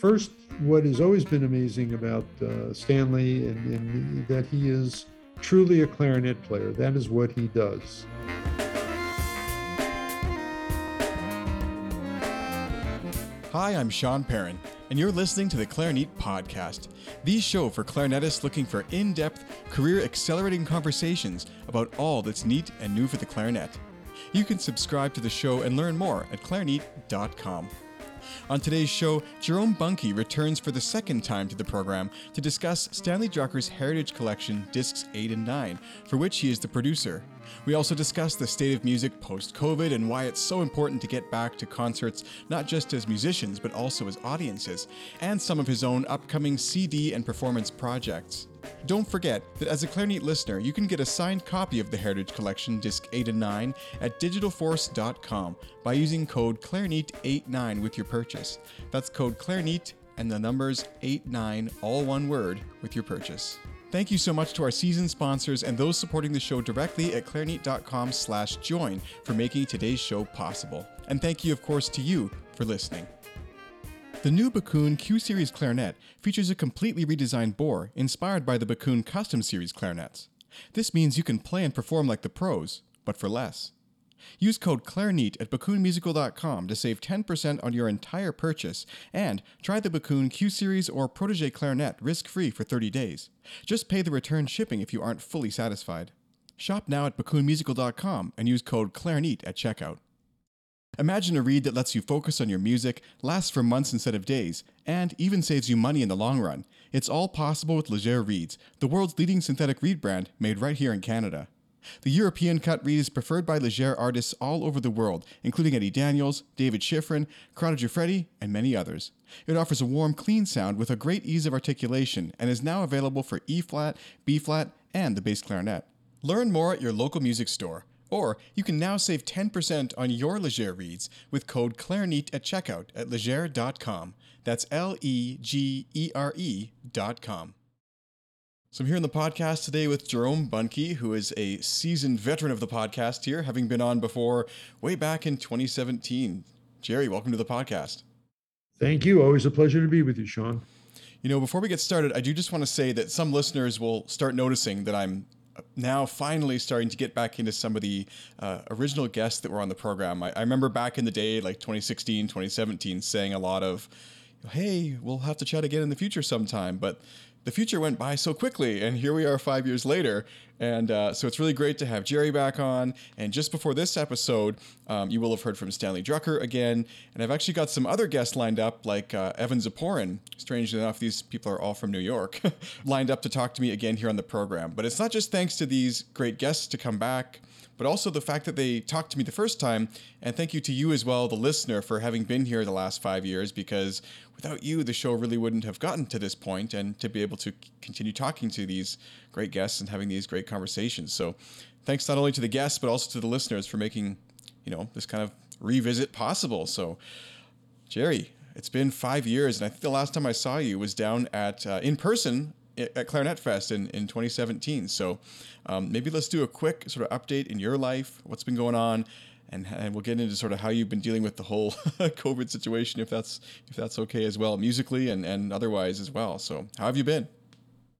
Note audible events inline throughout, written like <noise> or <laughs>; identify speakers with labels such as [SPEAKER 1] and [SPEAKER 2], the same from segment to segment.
[SPEAKER 1] first, what has always been amazing about uh, Stanley and, and that he is truly a clarinet player. That is what he does.
[SPEAKER 2] Hi, I'm Sean Perrin, and you're listening to the Clarineat Podcast, the show for clarinetists looking for in depth, career accelerating conversations about all that's neat and new for the clarinet. You can subscribe to the show and learn more at clarineat.com. On today's show, Jerome Bunke returns for the second time to the program to discuss Stanley Drucker's Heritage Collection Discs 8 and 9, for which he is the producer. We also discuss the state of music post COVID and why it's so important to get back to concerts not just as musicians but also as audiences, and some of his own upcoming CD and performance projects. Don't forget that as a Clarineat listener, you can get a signed copy of the Heritage Collection Disc 8 and 9 at digitalforce.com by using code Clarineat89 with your purchase. That's code Clarineat and the numbers 89, all one word, with your purchase. Thank you so much to our season sponsors and those supporting the show directly at clarineat.com slash join for making today's show possible. And thank you, of course, to you for listening. The new Backun Q Series clarinet features a completely redesigned bore inspired by the Backun Custom Series clarinets. This means you can play and perform like the pros, but for less. Use code CLARINEAT at backunmusical.com to save 10% on your entire purchase and try the Backun Q Series or Protege clarinet risk-free for 30 days. Just pay the return shipping if you aren't fully satisfied. Shop now at backunmusical.com and use code CLARINEAT at checkout. Imagine a reed that lets you focus on your music, lasts for months instead of days, and even saves you money in the long run. It's all possible with Légère Reeds, the world's leading synthetic reed brand made right here in Canada. The European cut reed is preferred by Légère artists all over the world, including Eddie Daniels, David Schifrin, Corrado Giuffredi, and many others. It offers a warm, clean sound with a great ease of articulation and is now available for E flat, B flat, and the bass clarinet. Learn more at your local music store. Or you can now save 10% on your Légère reeds with code CLARINEAT at checkout at legere.com. That's L E G E R E.com. So I'm here on the podcast today with Jerome Bunke, who is a seasoned veteran of the podcast here, having been on before way back in 2017. Jerry, welcome to the podcast.
[SPEAKER 1] Thank you. Always a pleasure to be with you, Sean.
[SPEAKER 2] You know, before we get started, I do just want to say that some listeners will start noticing that I'm now finally starting to get back into some of the uh, original guests that were on the program. I, I, remember back in the day, like 2016, 2017, saying a lot of, hey, we'll have to chat again in the future sometime. But the future went by so quickly, and here we are five years later. And uh, so it's really great to have Jerry back on. And just before this episode, um, you will have heard from Stanley Drucker again. And I've actually got some other guests lined up, like uh, Evan Ziporyn. Strangely enough, these people are all from New York, <laughs> lined up to talk to me again here on the program. But it's not just thanks to these great guests to come back but also the fact that they talked to me the first time. And thank you to you as well, the listener, for having been here the last five years, because without you, the show really wouldn't have gotten to this point and to be able to continue talking to these great guests and having these great conversations. So thanks not only to the guests, but also to the listeners for making, you know, this kind of revisit possible. So, Jerry, it's been five years, and I think the last time I saw you was down at uh, in person at Clarinet Fest in, in 2017. So um, maybe let's do a quick sort of update in your life, what's been going on, and, and we'll get into sort of how you've been dealing with the whole <laughs> COVID situation, if that's if that's okay as well, musically and, and otherwise as well. So how have you been?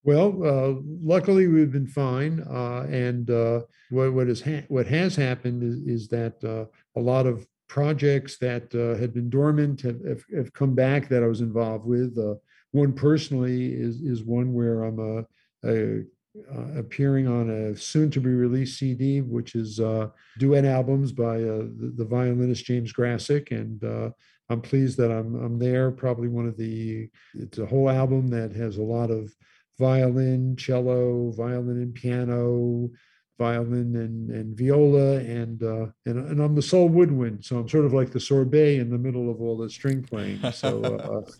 [SPEAKER 1] Well, uh, luckily we've been fine, uh, and uh, what what has ha- what has happened is, is that uh, a lot of projects that uh, had been dormant have, have, have, come back that I was involved with. Uh, one personally is is one where I'm a, a uh, appearing on a soon to be released CD, which is uh, duet albums by uh, the, the, violinist James Grasick, and uh, I'm pleased that I'm I'm there. Probably one of the it's a whole album that has a lot of violin, cello, violin and piano, violin and, and viola, and, uh, and and I'm the sole woodwind, so I'm sort of like the sorbet in the middle of all the string playing. So. <laughs>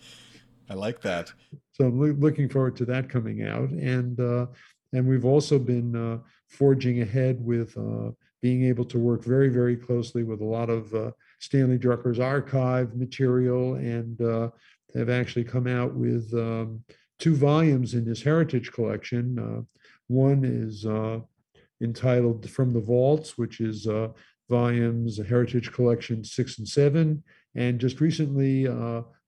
[SPEAKER 2] I like that.
[SPEAKER 1] So I'm lo- looking forward to that coming out, and uh, and we've also been uh, forging ahead with uh, being able to work very very closely with a lot of uh, Stanley Drucker's archive material, and uh, have actually come out with um, two volumes in his heritage collection. Uh, one is entitled "From the Vaults," which is volumes Heritage Collection six and seven, and just recently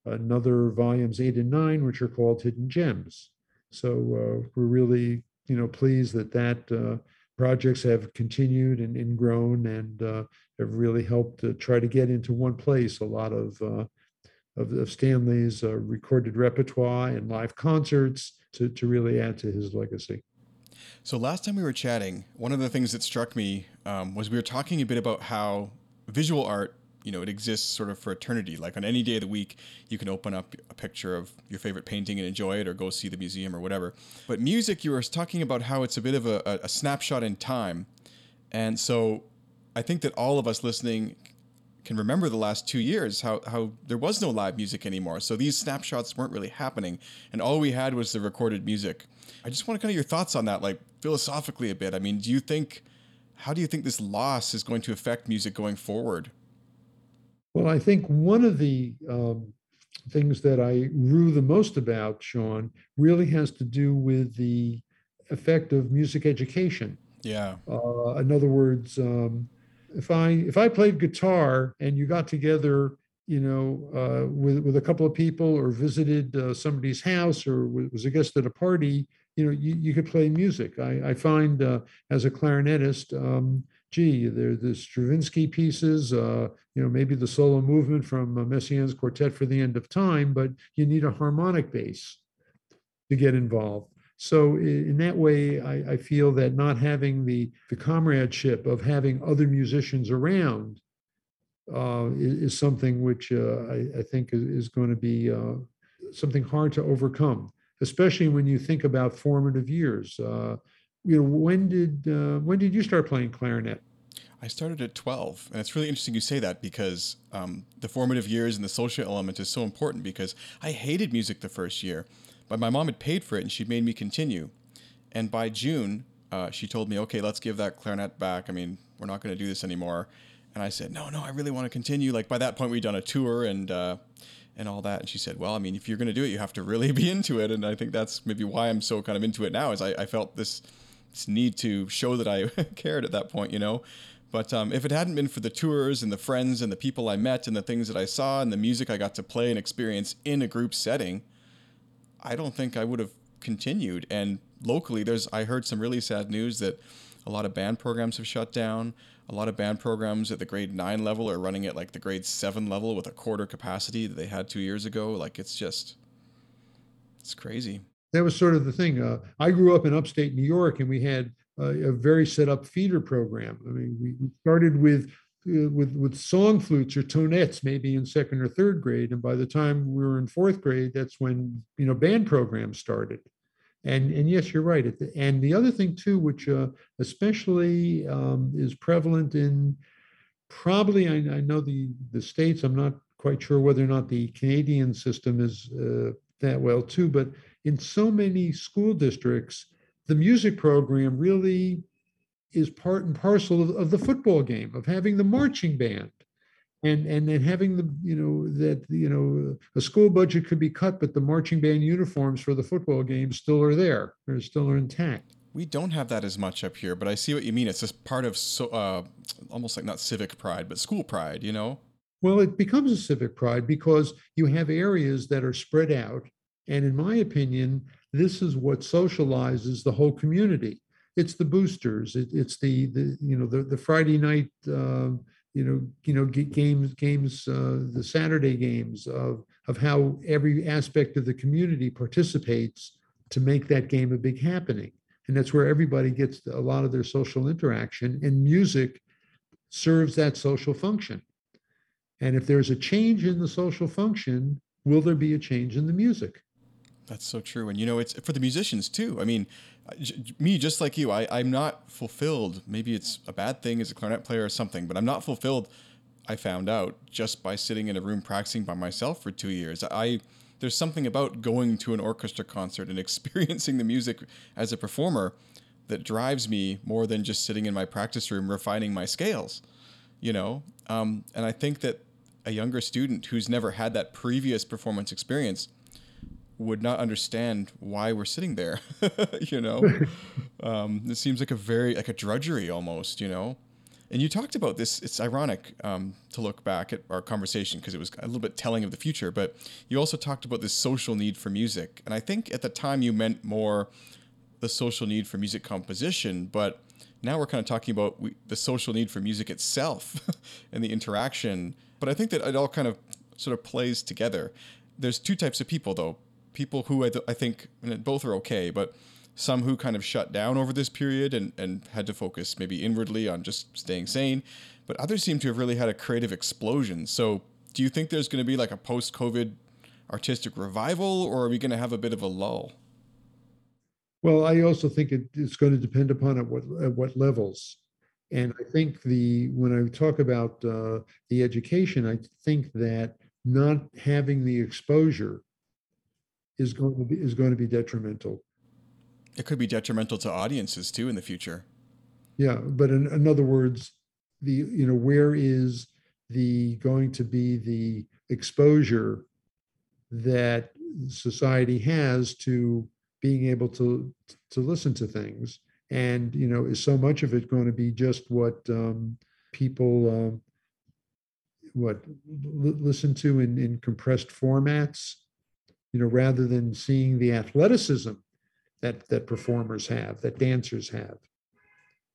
[SPEAKER 1] another volumes eight and nine, which are called Hidden Gems. So uh, we're really, you know, pleased that that uh, projects have continued and, and grown and uh, have really helped to try to get into one place a lot of uh, of, of, Stanley's uh, recorded repertoire and live concerts to, to really add to his legacy.
[SPEAKER 2] So last time we were chatting, one of the things that struck me um, was we were talking a bit about how visual art you know, it exists sort of for eternity. Like on any day of the week, you can open up a picture of your favorite painting and enjoy it, or go see the museum or whatever. But music, you were talking about how it's a bit of a, a snapshot in time, and so I think that all of us listening can remember the last two years how how there was no live music anymore. So these snapshots weren't really happening, and all we had was the recorded music. I just want to kind of your thoughts on that, like philosophically a bit. I mean, do you think? How do you think this loss is going to affect music going forward?
[SPEAKER 1] Well, I think one of the um, things that I rue the most about, Sean, really has to do with the effect of music education.
[SPEAKER 2] Yeah.
[SPEAKER 1] Uh, in other words, um, if I if I played guitar and you got together, you know, uh, with with a couple of people or visited uh, somebody's house or was a guest at a party, you know, you, you could play music. I, I find uh, as a clarinetist, um, gee, there the Stravinsky pieces, uh, you know, maybe the solo movement from uh, Messiaen's Quartet for the End of Time, but you need a harmonic bass to get involved. So in that way, I, I feel that not having the the comradeship of having other musicians around uh, is, is, something which uh, I, I, think is, is, going to be uh, something hard to overcome, especially when you think about formative years. You know, when did uh, when did you start playing clarinet?
[SPEAKER 2] I started at 12. And it's really interesting you say that because um, the formative years and the social element is so important because I hated music the first year, but my mom had paid for it and she made me continue. And by June, uh, she told me, okay, let's give that clarinet back. I mean, we're not going to do this anymore. And I said, no, no, I really want to continue. Like by that point, we'd done a tour and, uh, and all that. And she said, well, I mean, if you're going to do it, you have to really <laughs> be into it. And I think that's maybe why I'm so kind of into it now is I, I felt this need to show that I <laughs> cared at that point, you know? But um, if it hadn't been for the tours and the friends and the people I met and the things that I saw and the music I got to play and experience in a group setting, I don't think I would have continued. And locally, there's I heard some really sad news that a lot of band programs have shut down. A lot of band programs at the grade nine level are running at like the grade seven level with a quarter capacity that they had two years ago. Like it's just, it's crazy.
[SPEAKER 1] That was sort of the thing. Uh, I grew up in upstate New York, and we had a, a very set up feeder program. I mean, we, we started with uh, with with song flutes or tonettes maybe in second or third grade, and by the time we were in fourth grade, that's when you know band programs started. And and yes, you're right. And the other thing too, which uh, especially um, is prevalent in probably I, I, know the the states. I'm not quite sure whether or not the Canadian system is uh, that well too, but in so many school districts, the music program really is part and parcel of, of the football game, of having the marching band. And, and then having the you know that you know a school budget could be cut, but the marching band uniforms for the football games still are there. They're still are intact.
[SPEAKER 2] We don't have that as much up here, but I see what you mean. It's just part of so uh, almost like not civic pride, but school pride. You know.
[SPEAKER 1] Well, it becomes a civic pride because you have areas that are spread out, and in my opinion, this is what socializes the whole community. It's the boosters. It, it's the the you know the the Friday night uh, you know you know games games uh, the Saturday games of of how every aspect of the community participates to make that game a big happening. And that's where everybody gets a lot of their social interaction, and music serves that social function. And if there's a change in the social function, will there be a change in the music?
[SPEAKER 2] That's so true. And you know, it's for the musicians too. I mean, me, just like you, I, I'm not fulfilled. Maybe it's a bad thing as a clarinet player or something, but I'm not fulfilled. I found out just by sitting in a room practicing by myself for two years. I there's something about going to an orchestra concert and <laughs> experiencing the music as a performer that drives me more than just sitting in my practice room refining my scales. You know, um, and I think that a younger student who's never had that previous performance experience would not understand why we're sitting there. <laughs> you know, <laughs> um, it seems like a very like a drudgery almost. You know, And you talked about this. It's ironic um, to look back at our conversation because it was a little bit telling of the future. But you also talked about this social need for music, and I think at the time you meant more the social need for music composition. But now we're kind of talking about we, the social need for music itself <laughs> and the interaction. But I think that it all kind of sort of plays together. There's two types of people, though. People who I, th- I think both are okay, but some who kind of shut down over this period and, and had to focus maybe inwardly on just staying sane, but others seem to have really had a creative explosion. So, do you think there's going to be like a post COVID artistic revival, or are we going to have a bit of a lull?
[SPEAKER 1] Well, I also think it, it's going to depend upon at what at what levels. And I think the when I talk about uh, the education, I think that not having the exposure is going to be is going to be detrimental.
[SPEAKER 2] It could be detrimental to audiences too in the future.
[SPEAKER 1] Yeah, but in, in other words, the you know where is the going to be the exposure that society has to being able to to listen to things and you know is so much of it going to be just what um, people um, what l- listen to in, in compressed formats you know rather than seeing the athleticism that that performers have, that dancers have,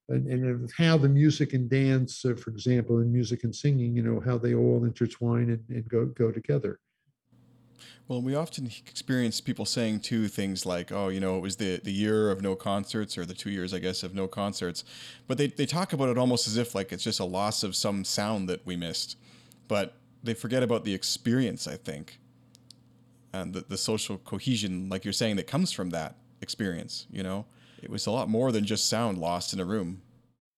[SPEAKER 1] and, and how the music and dance, uh, for example, and music and singing, you know, how they all intertwine and, and go go together.
[SPEAKER 2] Well, we often experience people saying too things like, "Oh, you know, it was the the year of no concerts, or the two years, I guess, of no concerts," but they they talk about it almost as if like it's just a loss of some sound that we missed, but they forget about the experience. I think, and the the social cohesion, like you're saying, that comes from that experience. You know, it was a lot more than just sound lost in a room.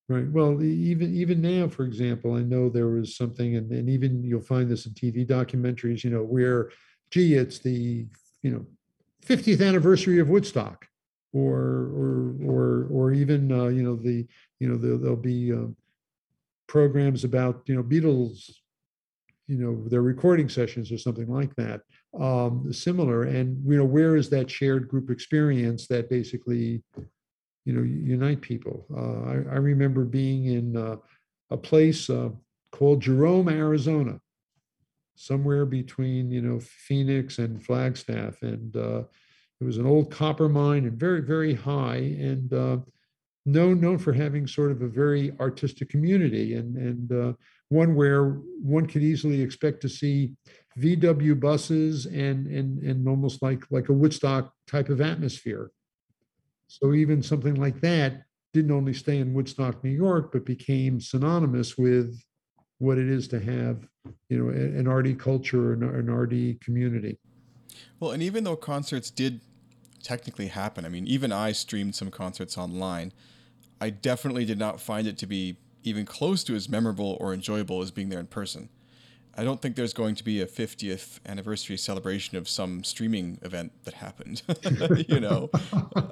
[SPEAKER 1] Right. Well, even even now, for example, I know there was something, and, and even you'll find this in TV documentaries. You know, where, gee, it's the you know, 50th anniversary of Woodstock, or or or or even uh, you know the you know there, there'll be um, programs about you know Beatles you know their recording sessions or something like that um, similar. And you know where is that shared group experience that basically you know unite people? Uh, I, I, remember being in uh, a place uh, called jerome arizona somewhere between you know phoenix and flagstaff. And uh, it was an old copper mine and very very high and uh, known known for having sort of a very artistic community. And and uh, one where one could easily expect to see VW buses and and and almost like like a Woodstock type of atmosphere. So even something like that didn't only stay in Woodstock, New York, but became synonymous with what it is to have, you know, an arty culture, an, an arty community.
[SPEAKER 2] Well, and even though concerts did technically happen, I mean, even I streamed some concerts online. I definitely did not find it to be even close to as memorable or enjoyable as being there in person. I don't think there's going to be a 50th anniversary celebration of some streaming event that happened, <laughs> you know.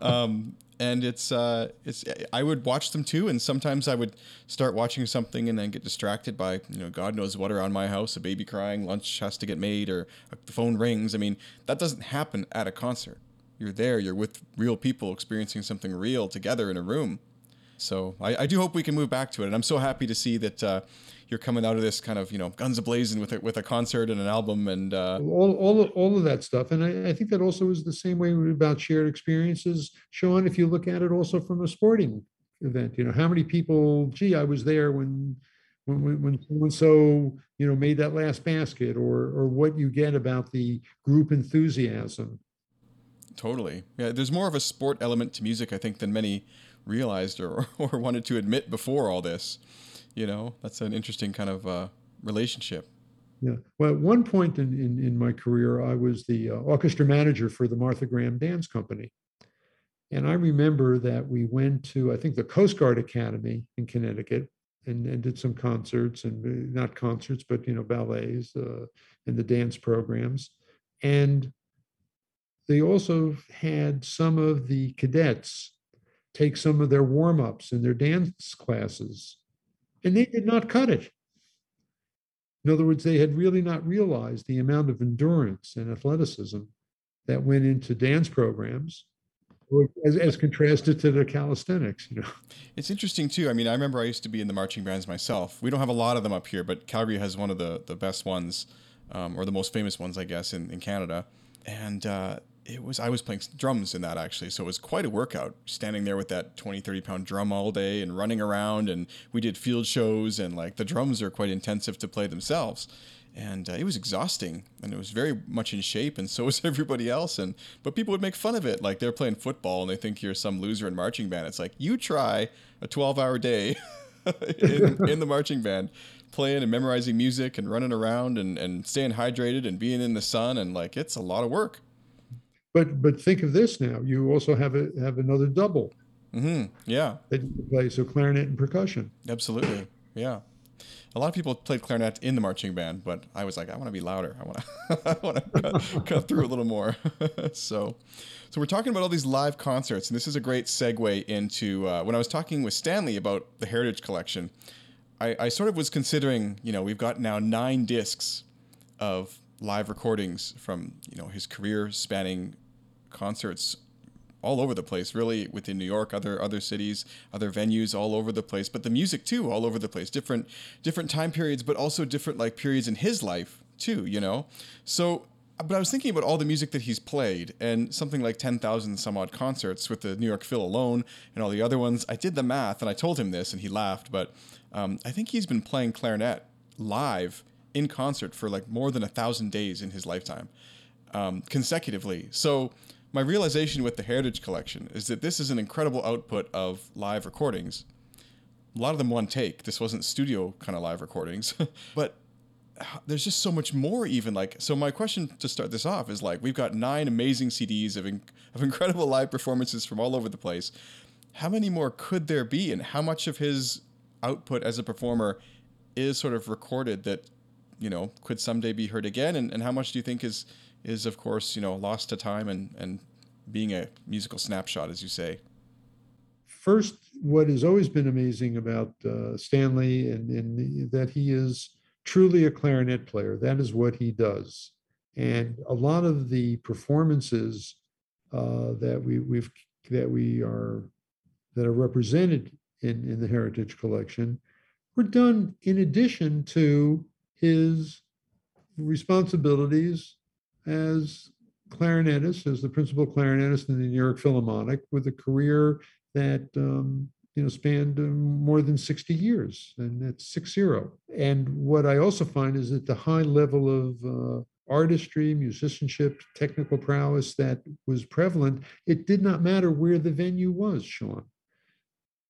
[SPEAKER 2] Um, and it's uh, it's I would watch them too, and sometimes I would start watching something and then get distracted by you know God knows what around my house, a baby crying, lunch has to get made, or the phone rings. I mean that doesn't happen at a concert. You're there, you're with real people experiencing something real together in a room. So I, I, do hope we can move back to it, and I'm so happy to see that uh, you're coming out of this kind of you know guns ablazing with a, with a concert and an album and uh,
[SPEAKER 1] all all of, all of that stuff. And I, I, think that also is the same way about shared experiences, Sean. If you look at it also from a sporting event, you know how many people? Gee, I was there when when when someone so you know made that last basket, or or what you get about the group enthusiasm.
[SPEAKER 2] Totally, yeah. There's more of a sport element to music, I think, than many realized or, <laughs> or wanted to admit before all this. You know, that's an interesting kind of uh, relationship.
[SPEAKER 1] Yeah. Well, at one point in, in, in my career, I was the uh, orchestra manager for the Martha Graham Dance Company. And I remember that we went to, I think, the Coast Guard Academy in Connecticut and, and did some concerts and uh, not concerts, but, you know, ballets uh, and the dance programs. And they also had some of the cadets take some of their warm ups and their dance classes, and they did not cut it. In other words, they had really not realized the amount of endurance and athleticism that went into dance programs as, as contrasted to the calisthenics, you know.
[SPEAKER 2] It's interesting too. I mean, I remember I used to be in the marching bands myself. We don't have a lot of them up here, but Calgary has one of the the best ones, um, or the most famous ones, I guess, in, in Canada. And uh, it was I was playing drums in that actually, so it was quite a workout. Standing there with that 20, 30 pound drum all day and running around, and we did field shows, and like the drums are quite intensive to play themselves. And uh, it was exhausting and it was very much in shape and so <laughs> was everybody else and but people would make fun of it like they're playing football and they think you're some loser in marching band. It's like you try a 12 hour day <laughs> in, <laughs> in, the marching band playing and memorizing music and running around and, and staying hydrated and being in the sun and like it's a lot of work
[SPEAKER 1] but but think of this now you also have a have another double
[SPEAKER 2] mm-hmm. yeah
[SPEAKER 1] that you play so clarinet and percussion
[SPEAKER 2] absolutely yeah a lot of people played clarinet in the marching band, but I was like, I want to be louder. I want to, <laughs> I want to cut, cut through a little more. <laughs> so, so we're talking about all these live concerts, and this is a great segue into uh, when I was talking with Stanley about the Heritage Collection. I, I sort of was considering, you know, we've got now nine discs of live recordings from you know his career spanning concerts all over the place, really within New York, other other cities, other venues all over the place. But the music too, all over the place, different different time periods, but also different like periods in his life too. You know, so. But I was thinking about all the music that he's played and something like 10,000 some odd concerts with the New York Phil alone and all the other ones. I did the math and I told him this and he laughed, but um, I think he's been playing clarinet live in concert for like more than a thousand days in his lifetime um, consecutively. So my realization with the Heritage Collection is that this is an incredible output of live recordings. A lot of them one take. This wasn't studio kind of live recordings, <laughs> but uh, there's just so much more even like so my question to start this off is like we've got nine amazing CDs of, in, of incredible <laughs> live performances from all over the place. How many more could there be and how much of his output as a performer is sort of recorded that you know could someday be heard again and, and how much do you think is is of course you know lost to time and and being a musical snapshot as you say.
[SPEAKER 1] First what has always been amazing about uh, stanley and, and that he is truly a clarinet player. That is what he does. And a lot of the performances uh, that we we've that we are that are represented in in the heritage collection were done in addition to his responsibilities as clarinetist, as the principal clarinetist in the New York Philharmonic, with a career that um, you know spanned um, more than 60 years, and that's six zero. And what I also find is that the high level of uh, artistry, musicianship, technical prowess that was prevalent, it did not matter where the venue was, Sean.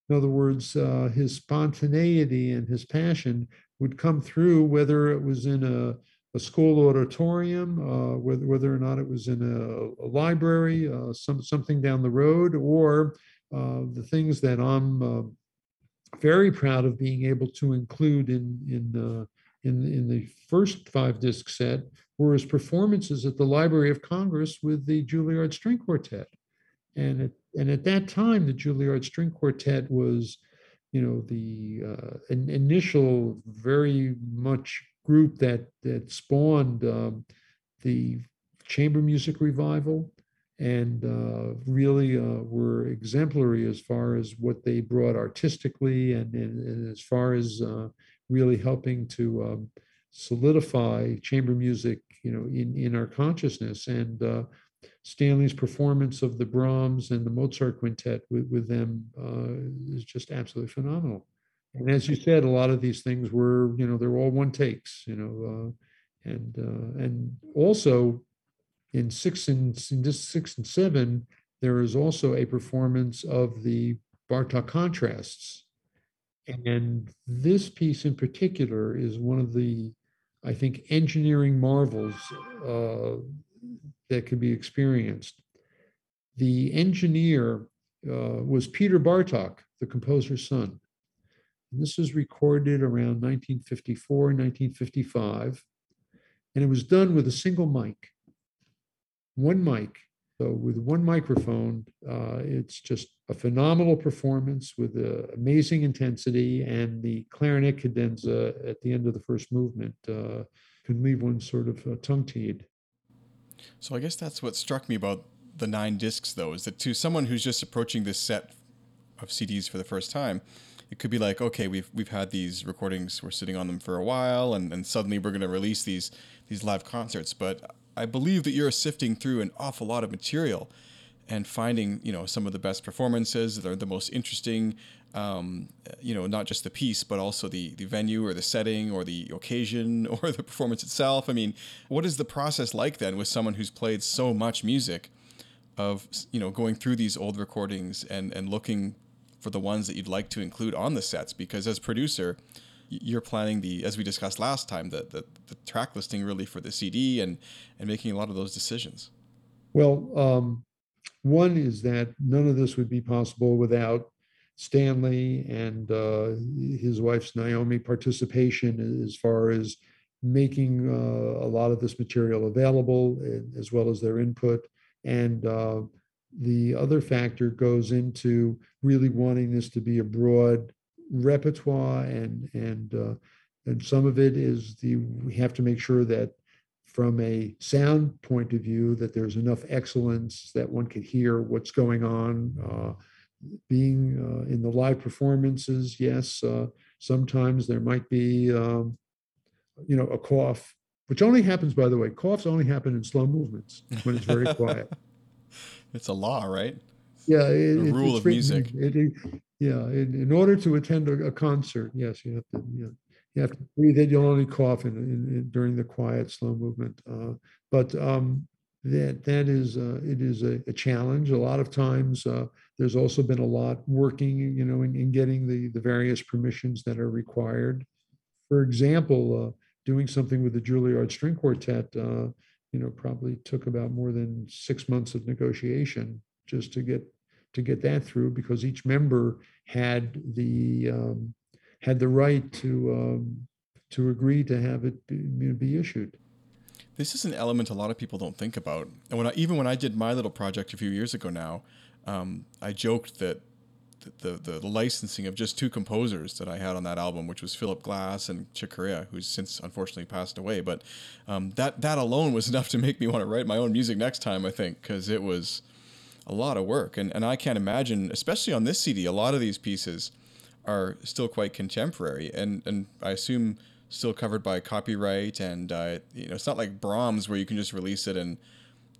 [SPEAKER 1] In other words, uh, his spontaneity and his passion would come through whether it was in a a school auditorium, uh, whether, whether or not it was in a, a library, uh, some, something down the road, or uh, the things that I'm uh, very proud of being able to include in, in, uh, in, in the first five disc set were his performances at the Library of Congress with the Juilliard String Quartet. And at, and at that time, the Juilliard String Quartet was you know the uh, initial very much group that that spawned um, the chamber music revival and uh, really uh, were exemplary as far as what they brought artistically and, and, and as far as uh, really helping to um, solidify chamber music you know in, in our consciousness and uh, Stanley's performance of the Brahms and the Mozart quintet with, with them uh, is just absolutely phenomenal. And as you said, a lot of these things were, you know, they're all one takes, you know, uh, and uh, and also in six and in this six and seven, there is also a performance of the Bartok contrasts, and this piece in particular is one of the, I think, engineering marvels uh, that can be experienced. The engineer uh, was Peter Bartok, the composer's son. And this was recorded around 1954, 1955. And it was done with a single mic, one mic. So, with one microphone, uh, it's just a phenomenal performance with uh, amazing intensity. And the clarinet cadenza at the end of the first movement uh, can leave one sort of uh, tongue tied.
[SPEAKER 2] So, I guess that's what struck me about the nine discs though is that to someone who's just approaching this set of CDs for the first time, it could be like, okay, we've we've had these recordings, we're sitting on them for a while, and, and suddenly we're going to release these these live concerts. But I believe that you're sifting through an awful lot of material and finding you know some of the best performances that are the most interesting um, you know not just the piece but also the the venue or the setting or the occasion <laughs> or the performance itself i mean what is the process like then with someone who's played so much music of you know going through these old recordings and and looking for the ones that you'd like to include on the sets because as producer you're planning the as we discussed last time the, the, the track listing really for the cd and and making a lot of those decisions
[SPEAKER 1] well um, one is that none of this would be possible without Stanley and uh, his wife's Naomi participation as far as making uh, a lot of this material available, as well as their input. And uh, the other factor goes into really wanting this to be a broad repertoire, and and uh, and some of it is the we have to make sure that from a sound point of view that there's enough excellence that one can hear what's going on. Uh, being uh, in the live performances, yes, uh, sometimes there might be, um, you know, a cough, which only happens, by the way, coughs only happen in slow movements when it's very <laughs> quiet.
[SPEAKER 2] It's a law, right?
[SPEAKER 1] Yeah, it,
[SPEAKER 2] a rule of music.
[SPEAKER 1] It, it, yeah, in, in, order to attend a, a, concert, yes, you have to. You know, you have to breathe it. You'll only cough in, in, in during the quiet, slow movement. Uh, but um, that that is uh, it is a, a, challenge. A lot of times, uh, there's also been a lot working, you know, in, in, getting the the various permissions that are required. For example, uh, doing something with the Juilliard String Quartet, uh, you know, probably took about more than six months of negotiation just to get to get that through because each member had the um, had the right to um, to agree to have it be, be, issued.
[SPEAKER 2] This is an element a lot of people don't think about. And when I, even when I did my little project a few years ago now, um, I joked that the, the, the licensing of just two composers that I had on that album, which was Philip Glass and Chick Corea, who's since unfortunately passed away. But um, that that alone was <laughs> enough to make me want to write my own music next time. I think because it was a lot of work, and and I can't imagine, especially on this CD, a lot of these pieces are still quite contemporary, and and I assume still covered by copyright. And uh, you know, it's not like Brahms where you can just release it and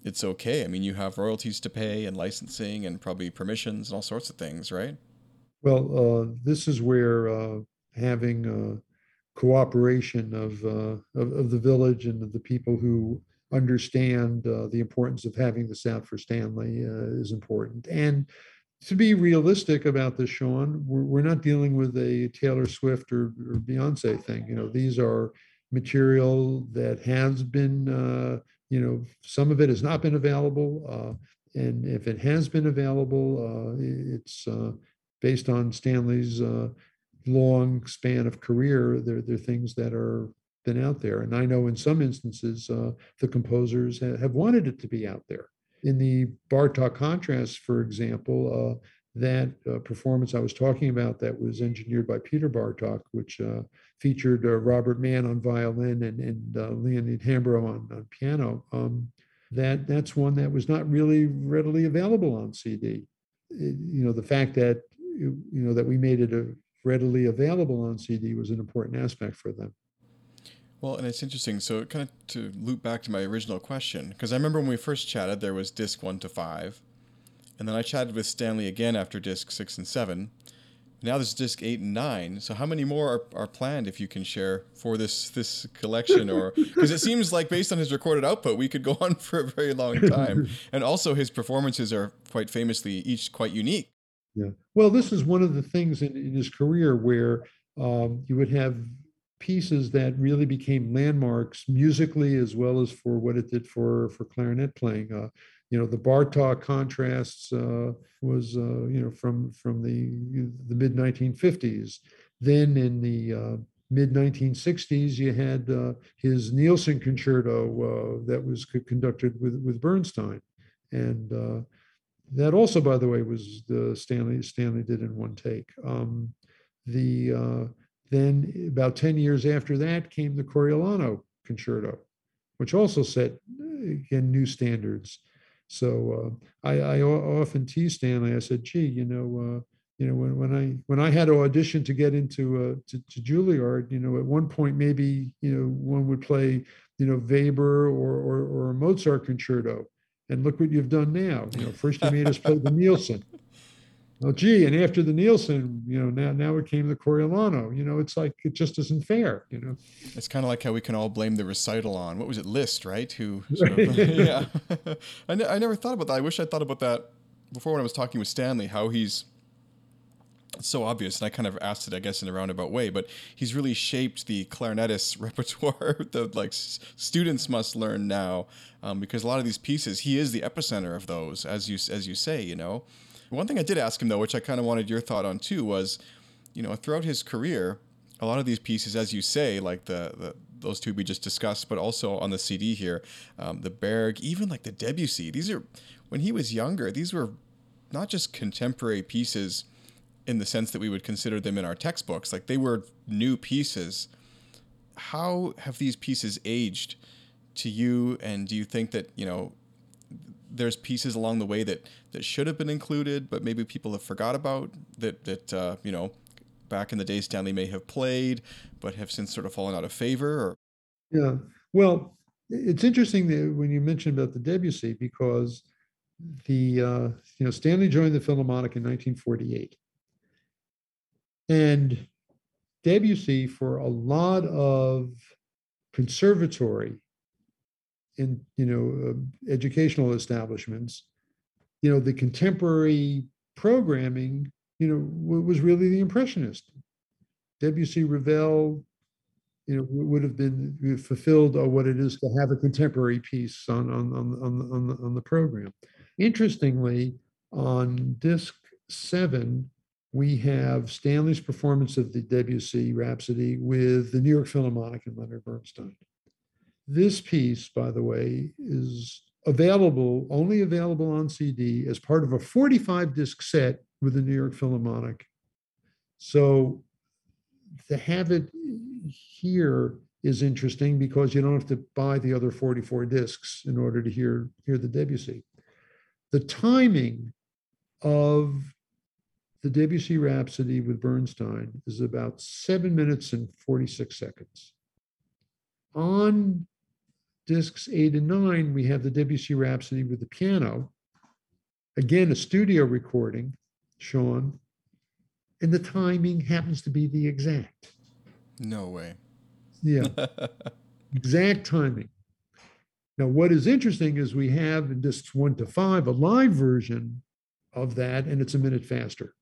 [SPEAKER 2] it's okay. I mean, you have royalties to pay and licensing and probably permissions and all sorts of things, right?
[SPEAKER 1] Well, uh, this is where uh, having uh, cooperation of, uh, of, of the village and of the people who understand uh, the importance of having the South for Stanley is important, and to be realistic about this, Sean, we're, we're not dealing with a Taylor Swift or, or Beyonce thing. You know, these are material that has been, you know, some of it has not been available. Uh, and if it has been available, uh, it's uh, based on Stanley's long span of career. There, there are things that are been out there. And I know in some instances, uh, the composers have wanted it to be out there. In the Bartok contrast, for example, uh, that uh, performance I was talking about that was engineered by Peter Bartok, which uh, featured uh, Robert Mann on violin and, and uh, Leonid Hambro on, on piano, um, that that's one that was not really readily available on CD. It, you know, the fact that you know that we made it uh, readily available on CD was an important aspect for them.
[SPEAKER 2] Well, and it's interesting. So, kind of to loop back to my original question, because I remember when we first chatted, there was disc one to five, and then I chatted with Stanley again after disc six and seven. Now there's disc eight and nine. So, how many more are, are planned, if you can share, for this this collection? Or <laughs> because it seems like based on his recorded output, we could go on <laughs> for a very long time. <laughs> and also, his performances are quite famously each quite unique.
[SPEAKER 1] Yeah. Well, this is one of the things in, in his career where um, you would have pieces that really became landmarks musically as well as for what it did for for clarinet playing. Uh, you know, the Bartok contrasts uh, was uh, you know from from the the mid 1950s. Then in the uh, mid 1960s, you had uh, his Nielsen concerto uh, that was conducted with with Bernstein, and that also, by the way, was the Stanley Stanley did in one take. Um, the then, about 10 years after that, came the Corigliano Concerto, which also set, again, new standards. So uh, I, I often tease Stanley. I said, "Gee, you know, uh, you know, when, when I when I had to audition to get into uh, to, to Juilliard, you know, at one point maybe you know one would play, you know, Weber or or, or a Mozart concerto, and look what you've done now. You know, first you made us play the <laughs> Nielsen. Oh, gee, and after the Nielsen, you know, now now it came the Corigliano. You know, it's like it just isn't fair. You know,
[SPEAKER 2] it's kind of like how we can all blame the recital on what was it, Liszt, right? Who, <laughs> sort of, <laughs> yeah. I never thought about that. I wish I thought about that before when I was talking with Stanley. How he's it's so obvious, and I kind of asked it, I guess, in a roundabout way. But he's really shaped the clarinetist <laughs> repertoire that like s- students must learn now, um, because a lot of these pieces, he is the epicenter of those, as you as you say. You know, one thing I did ask him though, which I kind of wanted your thought on too, was, you know, throughout his career, a lot of these pieces, as you say, like the the those two we just discussed, but also on the CD here, um, the Berg, even like the Debussy. These are when he was younger. These were not just contemporary pieces in the sense that we would consider them in our textbooks. Like they were new pieces. How have these pieces aged to you? And do you think that, you know, there's pieces along the way that, that should have been included, but maybe people have forgot about that, that, uh, you know, back in the day Stanley may have played, but have since sort of fallen out of favor or?
[SPEAKER 1] Yeah. Well, it's interesting that when you mentioned about the Debussy, because the, uh, you know, Stanley joined the Philharmonic in 1948 and Debussy, for a lot of conservatory in you know uh, educational establishments, you know the contemporary programming, you know, w- was really the impressionist. Debussy, Ravel, you know, would have been fulfilled on what it is to have a contemporary piece on on on on, on the, on the program. Interestingly, on disc seven, we have Stanley's performance of the Debussy Rhapsody with the New York Philharmonic and Leonard Bernstein. This piece, by the way, is available, only available on CD as part of a 45 disc set with the New York Philharmonic. So to have it here is interesting because you don't have to buy the other 44 discs in order to hear, hear the Debussy. The timing of the Debussy Rhapsody with Bernstein is about seven minutes and 46 seconds. On discs eight and nine, we have the Debussy Rhapsody with the piano. Again, a studio recording, Sean, and the timing happens to be the exact.
[SPEAKER 2] No way.
[SPEAKER 1] Yeah. <laughs> exact timing. Now, what is interesting is we have in discs one to five a live version of that, and it's a minute faster.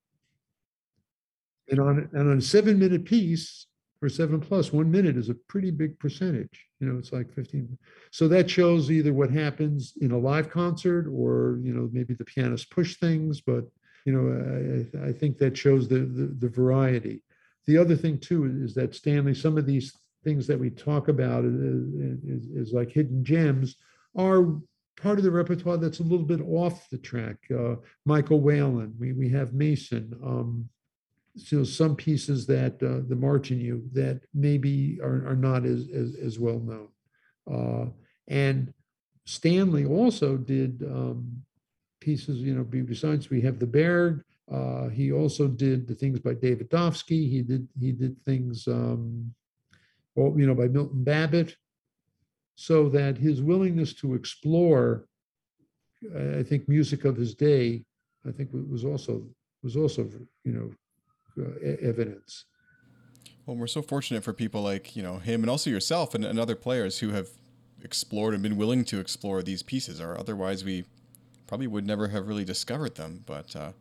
[SPEAKER 1] And on, and on a seven minute piece or seven plus, one minute is a pretty big percentage. You know, it's like 15. So that shows either what happens in a live concert or, you know, maybe the pianist push things, but, you know, I, I think that shows the, the, the variety. The other thing too is that Stanley, some of these things that we talk about is, is, is like hidden gems are part of the repertoire that's a little bit off the track. Uh, Michael Whalen, we, we have Mason, um, so some pieces that uh, the Martigny that maybe are, are not as, as, as well known. Uh, and Stanley also did um, pieces, you know, besides we have the Berg, uh, he also did the things by David Dofsky. He did he did things, um, well, you know, by Milton Babbitt. So that his willingness to explore, I think, music of his day, I think was also was also you know evidence.
[SPEAKER 2] Well, we're so fortunate for people like you know him and also yourself and, and other players who have explored and been willing to explore these pieces, or otherwise we probably would never have really discovered them. But uh,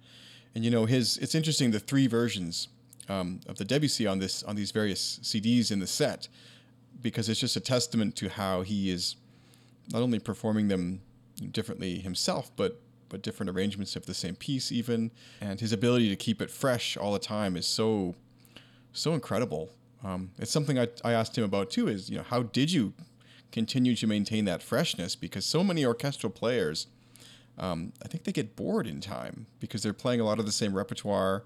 [SPEAKER 2] and you know his it's interesting the three versions um, of the Debussy on this on these various CDs in the set because it's just a testament to how he is not only performing them differently himself, but but different arrangements of the same piece even. And his ability to keep it fresh all the time is so so incredible. Um, it's something I, I asked him about too is you know how did you continue to maintain that freshness? Because so many orchestral players um, i think they get bored in time because they're playing a lot of the same repertoire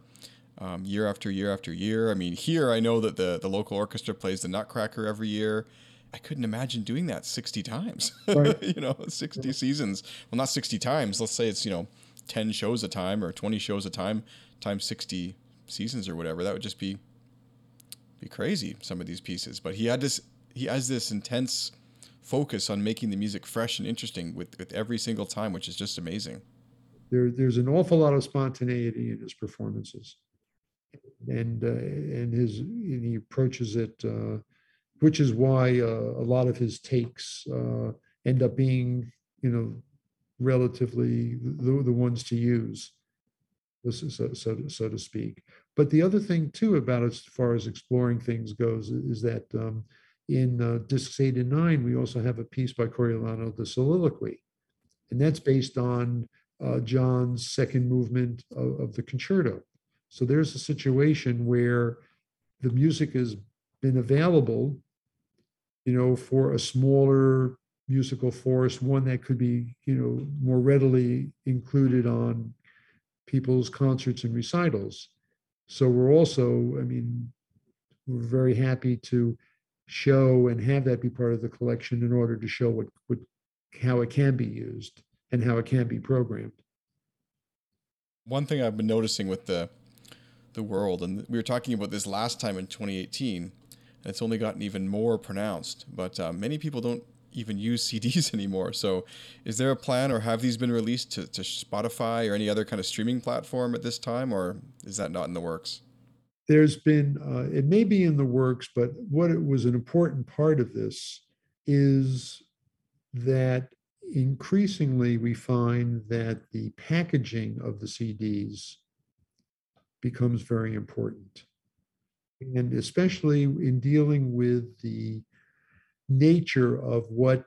[SPEAKER 2] um, year after year after year. I mean here i know that the, the local orchestra plays the nutcracker every year I couldn't imagine doing that 60 times. <laughs>
[SPEAKER 1] Right.
[SPEAKER 2] you know, 60 seasons. Well, not 60 times. Let's say it's, you know, 10 shows a time or 20 shows a time times 60 seasons or whatever. That would just be be crazy some of these pieces. But he had this he has this intense focus on making the music fresh and interesting with, with every single time, which is just amazing.
[SPEAKER 1] There, there's an awful lot of spontaneity in his performances, and uh, and his and he approaches it, uh, which is why uh, a lot of his takes uh, end up being, you know, relatively the, the ones to use, so, so, so, to speak. But the other thing too about as far as exploring things goes is that um, in uh, discs eight and nine, we also have a piece by Corigliano, the soliloquy, and that's based on uh, John's second movement of, of the concerto. So there's a situation where the music has been available, you know, for a smaller musical force, one that could be, you know, more readily included on people's concerts and recitals. So we're also, I mean, we're very happy to show and have that be part of the collection in order to show what, what how it can be used and how it can be programmed.
[SPEAKER 2] One thing I've been noticing with the the world, and we were talking about this last time in 2018, and it's only gotten even more pronounced. But uh, many people don't even use <laughs> CDs anymore. So, is there a plan, or have these been released to, to Spotify or any other kind of streaming platform at this time, or is that not in the works?
[SPEAKER 1] There's been, uh, it may be in the works, but what it was an important part of this is that increasingly we find that the packaging of the CDs becomes very important. And especially in dealing with the nature of what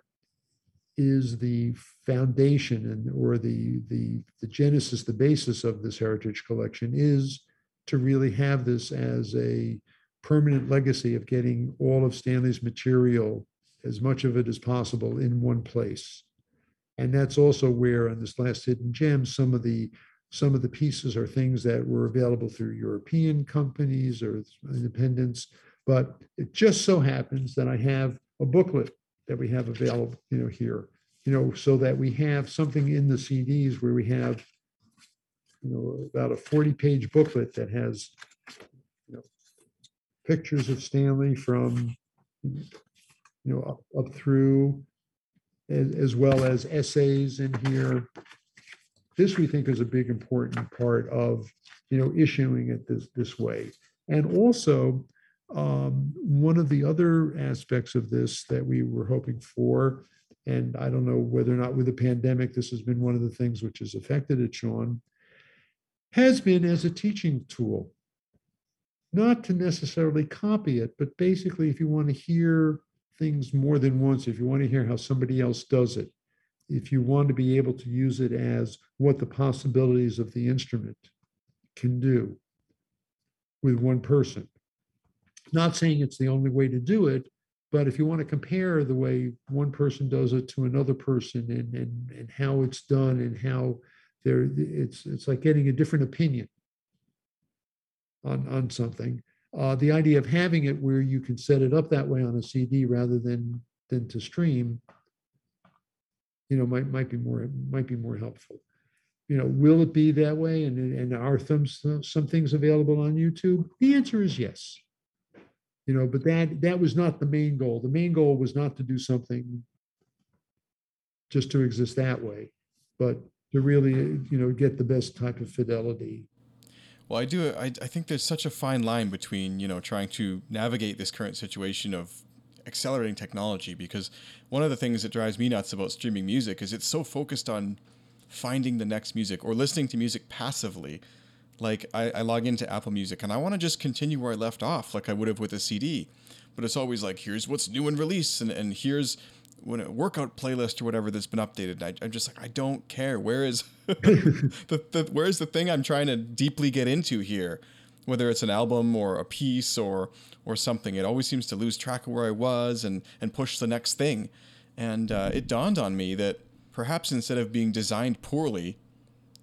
[SPEAKER 1] is the foundation and or the the the genesis the basis of this heritage collection is to really have this as a permanent legacy of getting all of Stanley's material as much of it as possible in one place. And that's also where on this last hidden gem some of the some of the pieces are things that were available through European companies or independents but it just so happens that I have a booklet that we have available, you know, here, you know, so that we have something in the CDs where we have, you know, about a 40 page booklet that has, you know, pictures of Stanley from, you know, up, up through, as, as well as essays in here. This we think is a big important part of, you know, issuing it this, this way. And also, um, one of the other aspects of this that we were hoping for, and I don't know whether or not with the pandemic, this has been one of the things which has affected it, Sean, has been as a teaching tool. Not to necessarily copy it, but basically, if you want to hear things more than once, if you want to hear how somebody else does it, if you want to be able to use it as what the possibilities of the instrument can do with one person, not saying it's the only way to do it, but if you want to compare the way one person does it to another person and and, and how it's done and how there it's it's like getting a different opinion on on something. Uh, the idea of having it where you can set it up that way on a CD rather than than to stream, you know, might might be more might be more helpful. You know, will it be that way? And and are some some things available on YouTube? The answer is yes you know but that that was not the main goal the main goal was not to do something just to exist that way but to really you know get the best type of fidelity
[SPEAKER 2] well i do I, I think there's such a fine line between you know trying to navigate this current situation of accelerating technology because one of the things that drives me nuts about streaming music is it's so focused on finding the next music or listening to music passively like I, I log into Apple Music and I want to just continue where I left off, like I would have with a CD. But it's always like, here's what's new and release, and, and here's when a workout playlist or whatever that's been updated. I, am just like, I don't care. Where is <laughs> the, the where's the thing I'm trying to deeply get into here? Whether it's an album or a piece or or something, it always seems to lose track of where I was and and push the next thing. And uh, it dawned on me that perhaps instead of being designed poorly,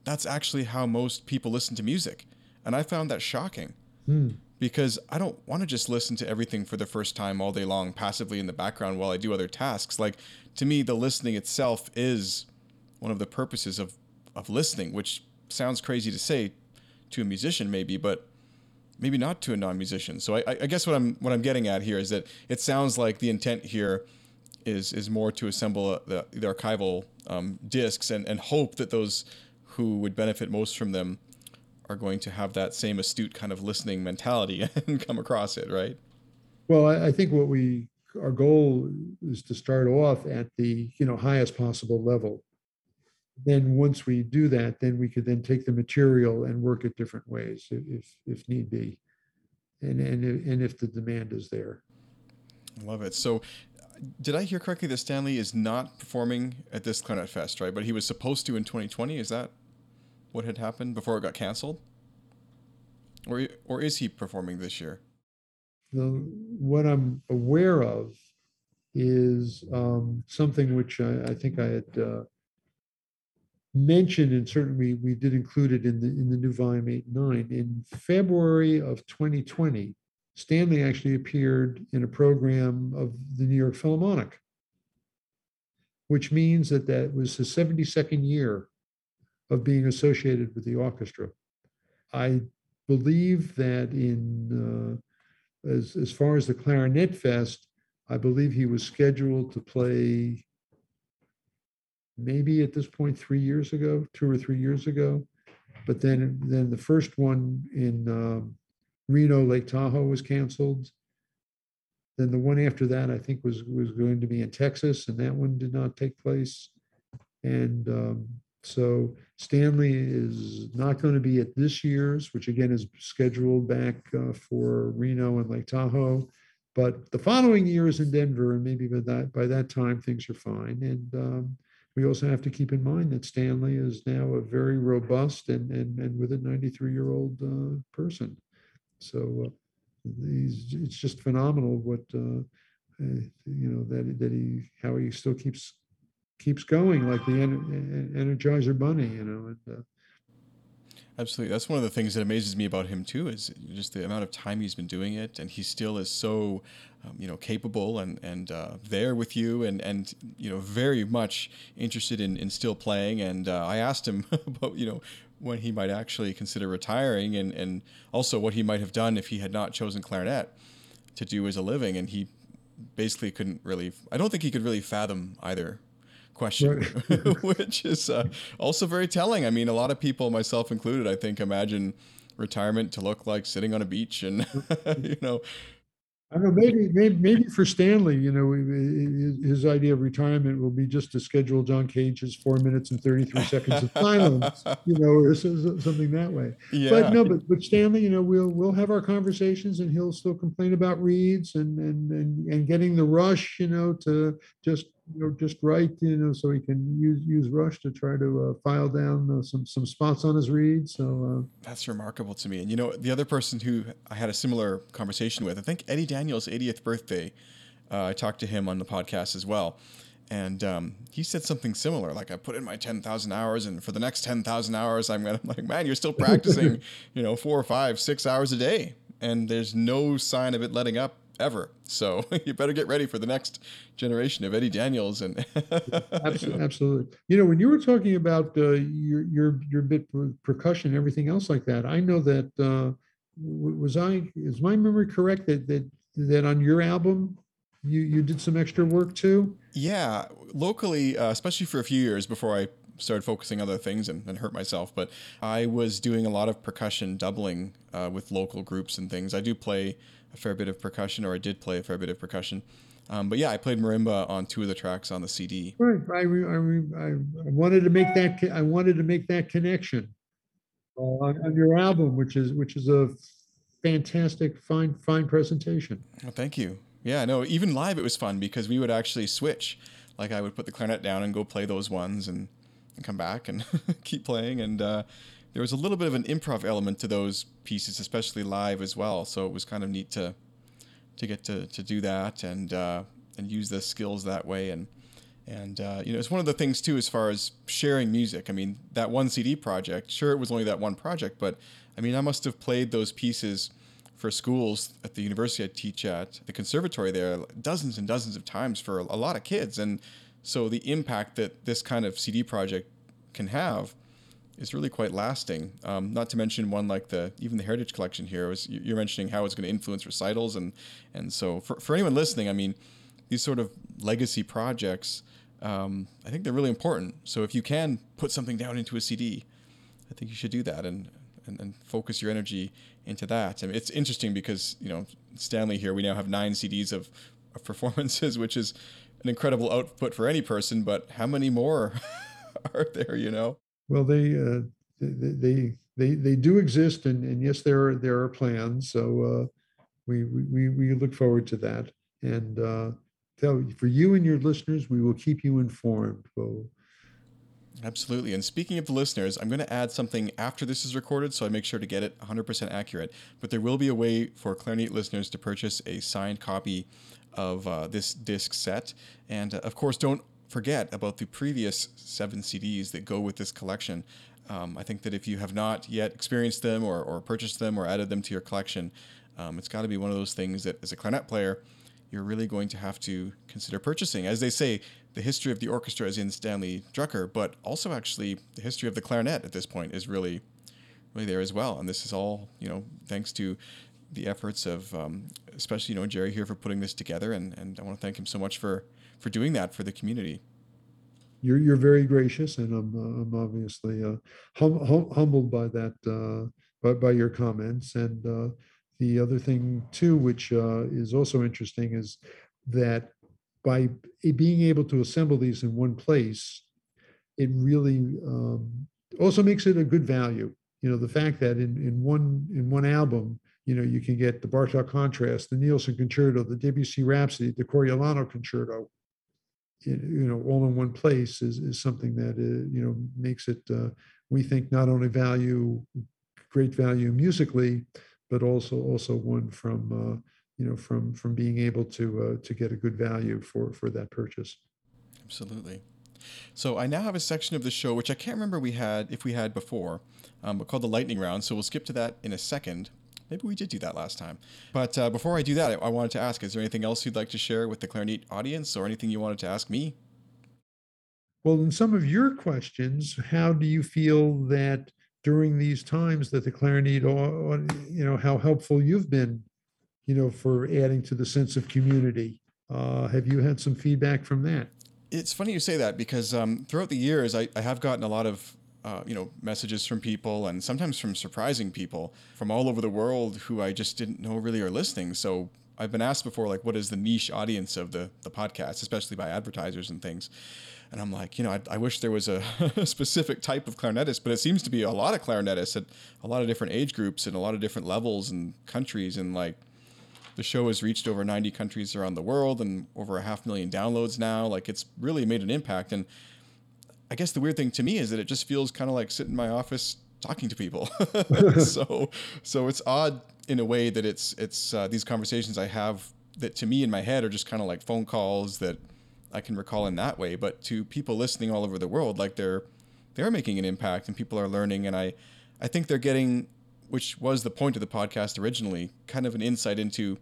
[SPEAKER 2] that's actually how most people listen to music. And I found that shocking.
[SPEAKER 1] Hmm.
[SPEAKER 2] because I don't want to just listen to everything for the first time all day long passively in the background while I do other tasks. Like to me, the listening itself is one of the purposes of of listening, which sounds crazy to say to a musician maybe, but maybe not to a non-musician. So I, I guess what I'm what I'm getting at here is that it sounds like the intent here is is more to assemble a, the, the archival um, discs and, and hope that those who would benefit most from them are going to have that same astute kind of listening mentality <laughs> and come across it, right?
[SPEAKER 1] Well, I, I think what we our goal is to start off at the you know highest possible level. Then once we do that, then we could then take the material and work it different ways if if need be, and and and if the demand is there.
[SPEAKER 2] I love it. So did I hear correctly that Stanley is not performing at this Clarinet Fest, right? But he was supposed to in 2020. Is that what had happened before it got canceled? Or, or is he performing this year?
[SPEAKER 1] The, what I'm aware of is um, something which I, I, think I had uh, mentioned, and certainly we did include it in the in the new volume eight and nine. In February of 2020, Stanley actually appeared in a program of the New York Philharmonic, which means that that was his 72nd year of being associated with the orchestra. I believe that in uh, as as far as the Clarinet Fest, I believe he was scheduled to play maybe at this point three years ago, two or three years ago. But then then the first one in um, Reno Lake Tahoe was canceled. Then the one after that, I think, was was going to be in Texas, and that one did not take place. And um, so Stanley is not going to be at this year's, which again is scheduled back uh, for Reno and Lake Tahoe. But the following year is in Denver, and maybe by that by that time things are fine. And um, we also have to keep in mind that Stanley is now a very robust and and, and with a 93 year old uh, person. So uh, he's, it's just phenomenal what uh, uh, you know that that he how he still keeps keeps going like the Energizer Bunny, you know. And, uh,
[SPEAKER 2] Absolutely, that's one of the things that amazes me about him too. Is just the amount of time he's been doing it, and he still is so, um, you know, capable and and uh, there with you, and and you know, very much interested in in still playing. And uh, I asked him <laughs> about you know when he might actually consider retiring and, and also what he might have done if he had not chosen clarinet to do as a living. And he basically couldn't really, I don't think he could really fathom either question, right. <laughs> which is uh, also very telling. I mean, a lot of people, myself included, I think, imagine retirement to look like sitting on a beach and, <laughs> you know,
[SPEAKER 1] I don't know, maybe, maybe, maybe for Stanley, you know, his, idea of retirement will be just to schedule John Cage's four minutes and 33 seconds of silence, <laughs> you know, or something that way. Yeah. But no, but, but Stanley, you know, we'll, we'll have our conversations and he'll still complain about reeds and, and, and, and getting the rush, you know, to just you know, just right, you know, so he can use use Rush to try to uh, file down uh, some some spots on his reed. So
[SPEAKER 2] uh, that's remarkable to me. And you know, the other person who I had a similar conversation with, I think Eddie Daniels' 80th birthday. Uh, I talked to him on the podcast as well, and um, he said something similar. Like I put in my 10,000 hours, and for the next 10,000 hours, I'm gonna I'm <laughs> like, man, you're still practicing, <laughs> you know, four or five, six hours a day, and there's no sign of it letting up ever. So <laughs> you better get ready for the next generation of Eddie Daniels and <laughs>
[SPEAKER 1] absolutely, absolutely. You know, when you were talking about uh, your your your bit percussion, and everything else like that, I know that uh, was I is my memory correct that that that on your album you you did some extra work too?
[SPEAKER 2] Yeah, locally, uh, especially for a few years before I started focusing on other things and, and, hurt myself. But I was doing a lot of percussion doubling uh, with local groups and things. I do play a fair bit of percussion, or I did play a fair bit of percussion. Um, but yeah, I played marimba on two of the tracks on the CD.
[SPEAKER 1] Right. I, I, I wanted to make that. I wanted to make that connection uh, on, on your album, which is which is a fantastic, fine, fine presentation.
[SPEAKER 2] Well, thank you. Yeah, no, even live it was fun because we would actually switch. Like I would put the clarinet down and go play those ones and, and come back and <laughs> keep playing. And uh, there was a little bit of an improv element to those pieces, especially live as well. So it was kind of neat to to get to, to do that and uh, and use the skills that way. And and uh, you know, it's one of the things too as far as sharing music. I mean, that one CD project, sure, it was only that one project, but I mean, I must have played those pieces for schools at the university I teach at, the conservatory there, dozens and dozens of times for a lot of kids. And so the impact that this kind of CD project can have is really quite lasting. Um, not to mention one like the even the Heritage Collection here was you're mentioning how it's going to influence recitals and and so for for anyone listening, I mean, these sort of legacy projects, um, I think they're really important. So if you can put something down into a CD, I think you should do that and and, and focus your energy into that. I mean, it's interesting because you know Stanley here we now have nine CDs of, of performances, <laughs> which is an incredible output for any person. But how many more <laughs> are there? You know.
[SPEAKER 1] Well, they uh, they they they do exist, and, and yes, there are there are plans. So uh, we we we look forward to that, and uh, for you and your listeners, we will keep you informed.
[SPEAKER 2] Absolutely. And speaking of the listeners, I'm going to add something after this is recorded so I make sure to get it 100% accurate. But there will be a way for Clarineat listeners to purchase a signed copy of uh, this disc set. And uh, of course, don't forget about the previous seven CDs that go with this collection. Um, I think that if you have not yet experienced them or, or purchased them or added them to your collection, um, it's got to be one of those things that as a clarinet player, you're really going to have to consider purchasing. As they say, the history of the orchestra is in Stanley Drucker, but also actually the history of the clarinet at this point is really, really there as well. And this is all, you know, thanks to the efforts of, um, especially, you know, Jerry here for putting this together. And, and I want to thank him so much for for doing that for the community.
[SPEAKER 1] You're you're very gracious, and I'm uh, I'm obviously uh, hum, hum, humbled by that uh, by by your comments. And uh, the other thing too, which uh, is also interesting, is that by being able to assemble these in one place, it really um, also makes it a good value. You know, the fact that in in one in one album you know, you can get the Bartok Contrast, the Nielsen Concerto, the Debussy Rhapsody, the Corigliano Concerto, you know all in one place is, is something that uh, you know makes it uh, we think not only value great value musically but also also one from uh, you know from from being able to uh, to get a good value for for that purchase.
[SPEAKER 2] Absolutely. So i now have a section of the show which i can't remember we had if we had before um, called the lightning round so we'll skip to that in a second Maybe we did do that last time. But uh, before I do that, I, I wanted to ask is there anything else you'd like to share with the Clarineat audience or anything you wanted to ask me?
[SPEAKER 1] Well, in some of your questions, how do you feel that during these times that the clarinet, you know, how helpful you've been, you know, for adding to the sense of community? Uh, have you had some feedback from that?
[SPEAKER 2] It's funny you say that because um, throughout the years, I, I, have gotten a lot of uh, you know messages from people and sometimes from surprising people from all over the world who I just didn't know really are listening. So I've been asked before, like, what is the niche audience of the the podcast, especially by advertisers and things. And I'm like, you know, I, I wish there was a, <laughs> specific type of clarinetist, but it seems to be a lot of clarinetists at a lot of different age groups and a lot of different levels and countries. And like, the show has reached over 90 countries around the world and over a half million downloads now. Like, it's really made an impact. And I guess the weird thing to me is that it just feels kind of like sitting in my office talking to people. <laughs> <laughs> so so it's odd in a way that it's it's uh, these conversations I have that to me in my head are just kind of like phone calls that I can recall in that way. But to people listening all over the world, like they're they're making an impact and people are learning. And I I think they're getting, which was the point of the podcast originally, kind of an insight into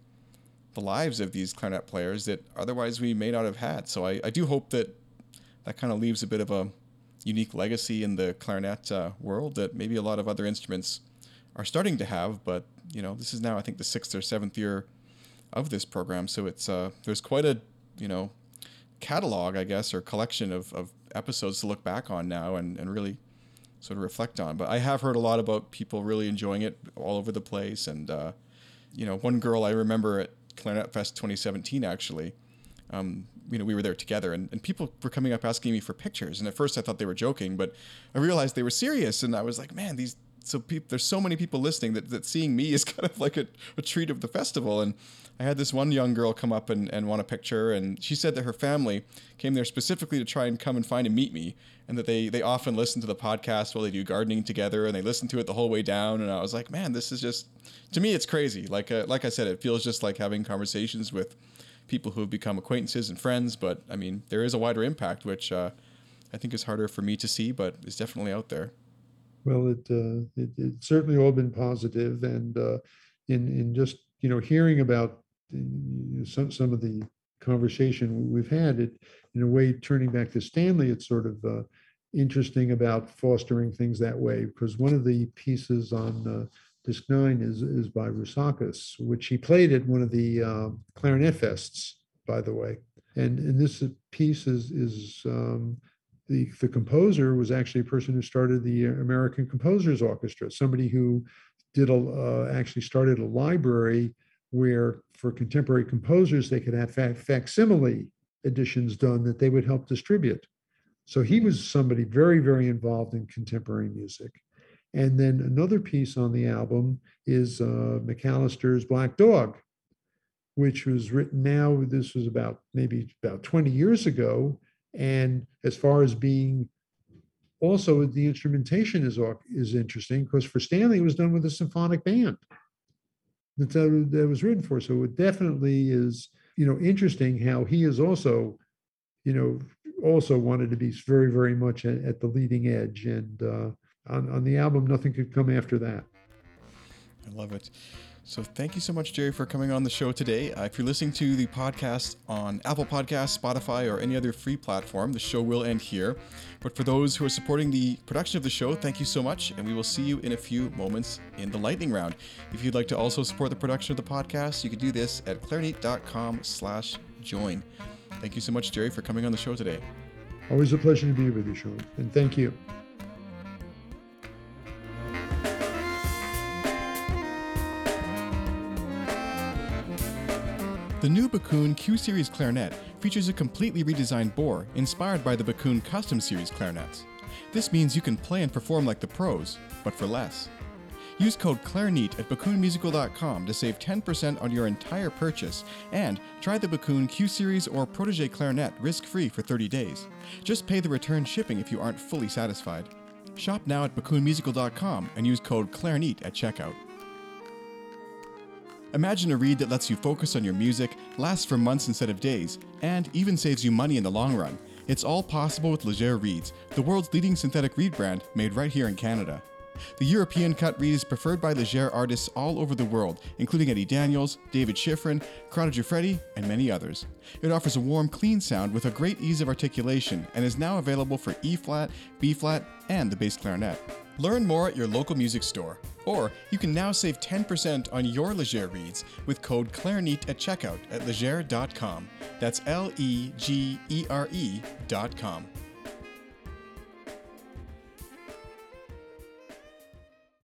[SPEAKER 2] the lives of these clarinet players that otherwise we may not have had. So I, I do hope that that kind of leaves a bit of a unique legacy in the clarinet uh, world that maybe a lot of other instruments are starting to have. But you know, this is now I think the sixth or seventh year of this program, so it's uh, there's quite a you know catalog, I guess, or collection of, of episodes to look back on now and, and really sort of reflect on. But I have heard a lot about people really enjoying it all over the place. And, uh, you know, one girl I remember at Clarinet Fest 2017 actually um, you know, we were there together, and, and people were coming up asking me for pictures. And at first, I thought they were joking, but I realized they were serious. And I was like, man, these so people, there's so many people listening that, that seeing me is <laughs> kind of like a, a treat of the festival. And I had this one young girl come up and, and want a picture, and she said that her family came there specifically to try and come and find and meet me, and that they they often listen to the podcast while they do gardening together, and they listen to it the whole way down. And I was like, man, this is just to me, it's crazy. Like uh, like I said, it feels just like having conversations with people who have become acquaintances and friends. But I mean, there is a wider impact, which uh, I think is harder for me to see, but is definitely out there.
[SPEAKER 1] Well, it, uh, it it's certainly all been positive, and uh, in in just you know hearing about some some of the conversation we've had, it in a way turning back to Stanley, it's sort of uh, interesting about fostering things that way because one of the pieces on uh, disc nine is is by Roussakis, which he played at one of the uh, clarinet fests, by the way. And and this piece is is um, the the composer was actually a person who started the American Composers Orchestra, somebody who did a uh, actually started a library where for contemporary composers they could have facsimile editions done that they would help distribute. So he was somebody very, very involved in contemporary music. And then another piece on the album is uh, McAllister's Black Dog, which was written now, this was about maybe about 20 years ago. And as far as being also the instrumentation is, is interesting because for Stanley, it was done with a symphonic band that, that was written for. So it definitely is, you know, interesting how he is also, you know, also wanted to be very, very much at, at the leading edge. And uh, on, on the album, nothing could come after that.
[SPEAKER 2] I love it. So thank you so much, Jerry, for coming on the show today. Uh, if you're listening to the podcast on Apple Podcasts, Spotify, or any other free platform, the show will end here. But for those who are supporting the production of the show, thank you so much, and we will see you in a few moments in the lightning round. If you'd like to also support the production of the podcast, you can do this at clarineat.com slash join. Thank you so much, Jerry, for coming on the show today.
[SPEAKER 1] Always a pleasure to be with you, Sean, and thank you.
[SPEAKER 2] The new Backun Q Series clarinet features a completely redesigned bore inspired by the Backun Custom Series clarinets. This means you can play and perform like the pros, but for less. Use code CLARINEAT at backunmusical.com to save 10% on your entire purchase and try the Backun Q Series or Protege clarinet risk free for 30 days. Just pay the return shipping if you aren't fully satisfied. Shop now at backunmusical.com and use code CLARINEAT at checkout. Imagine a reed that lets you focus on your music, lasts for months instead of days, and even saves you money in the long run. It's all possible with Légère Reeds, the world's leading synthetic reed brand made right here in Canada. The European cut reed is preferred by Légère artists all over the world, including Eddie Daniels, David Schifrin, Corrado Giuffredi, and many others. It offers a warm, clean sound with a great ease of articulation and is now available for E flat, B flat, and the bass clarinet. Learn more at your local music store. Or you can now save 10% on your Légère reeds with code CLARINEAT at checkout at legere.com. That's L E G E R E.com.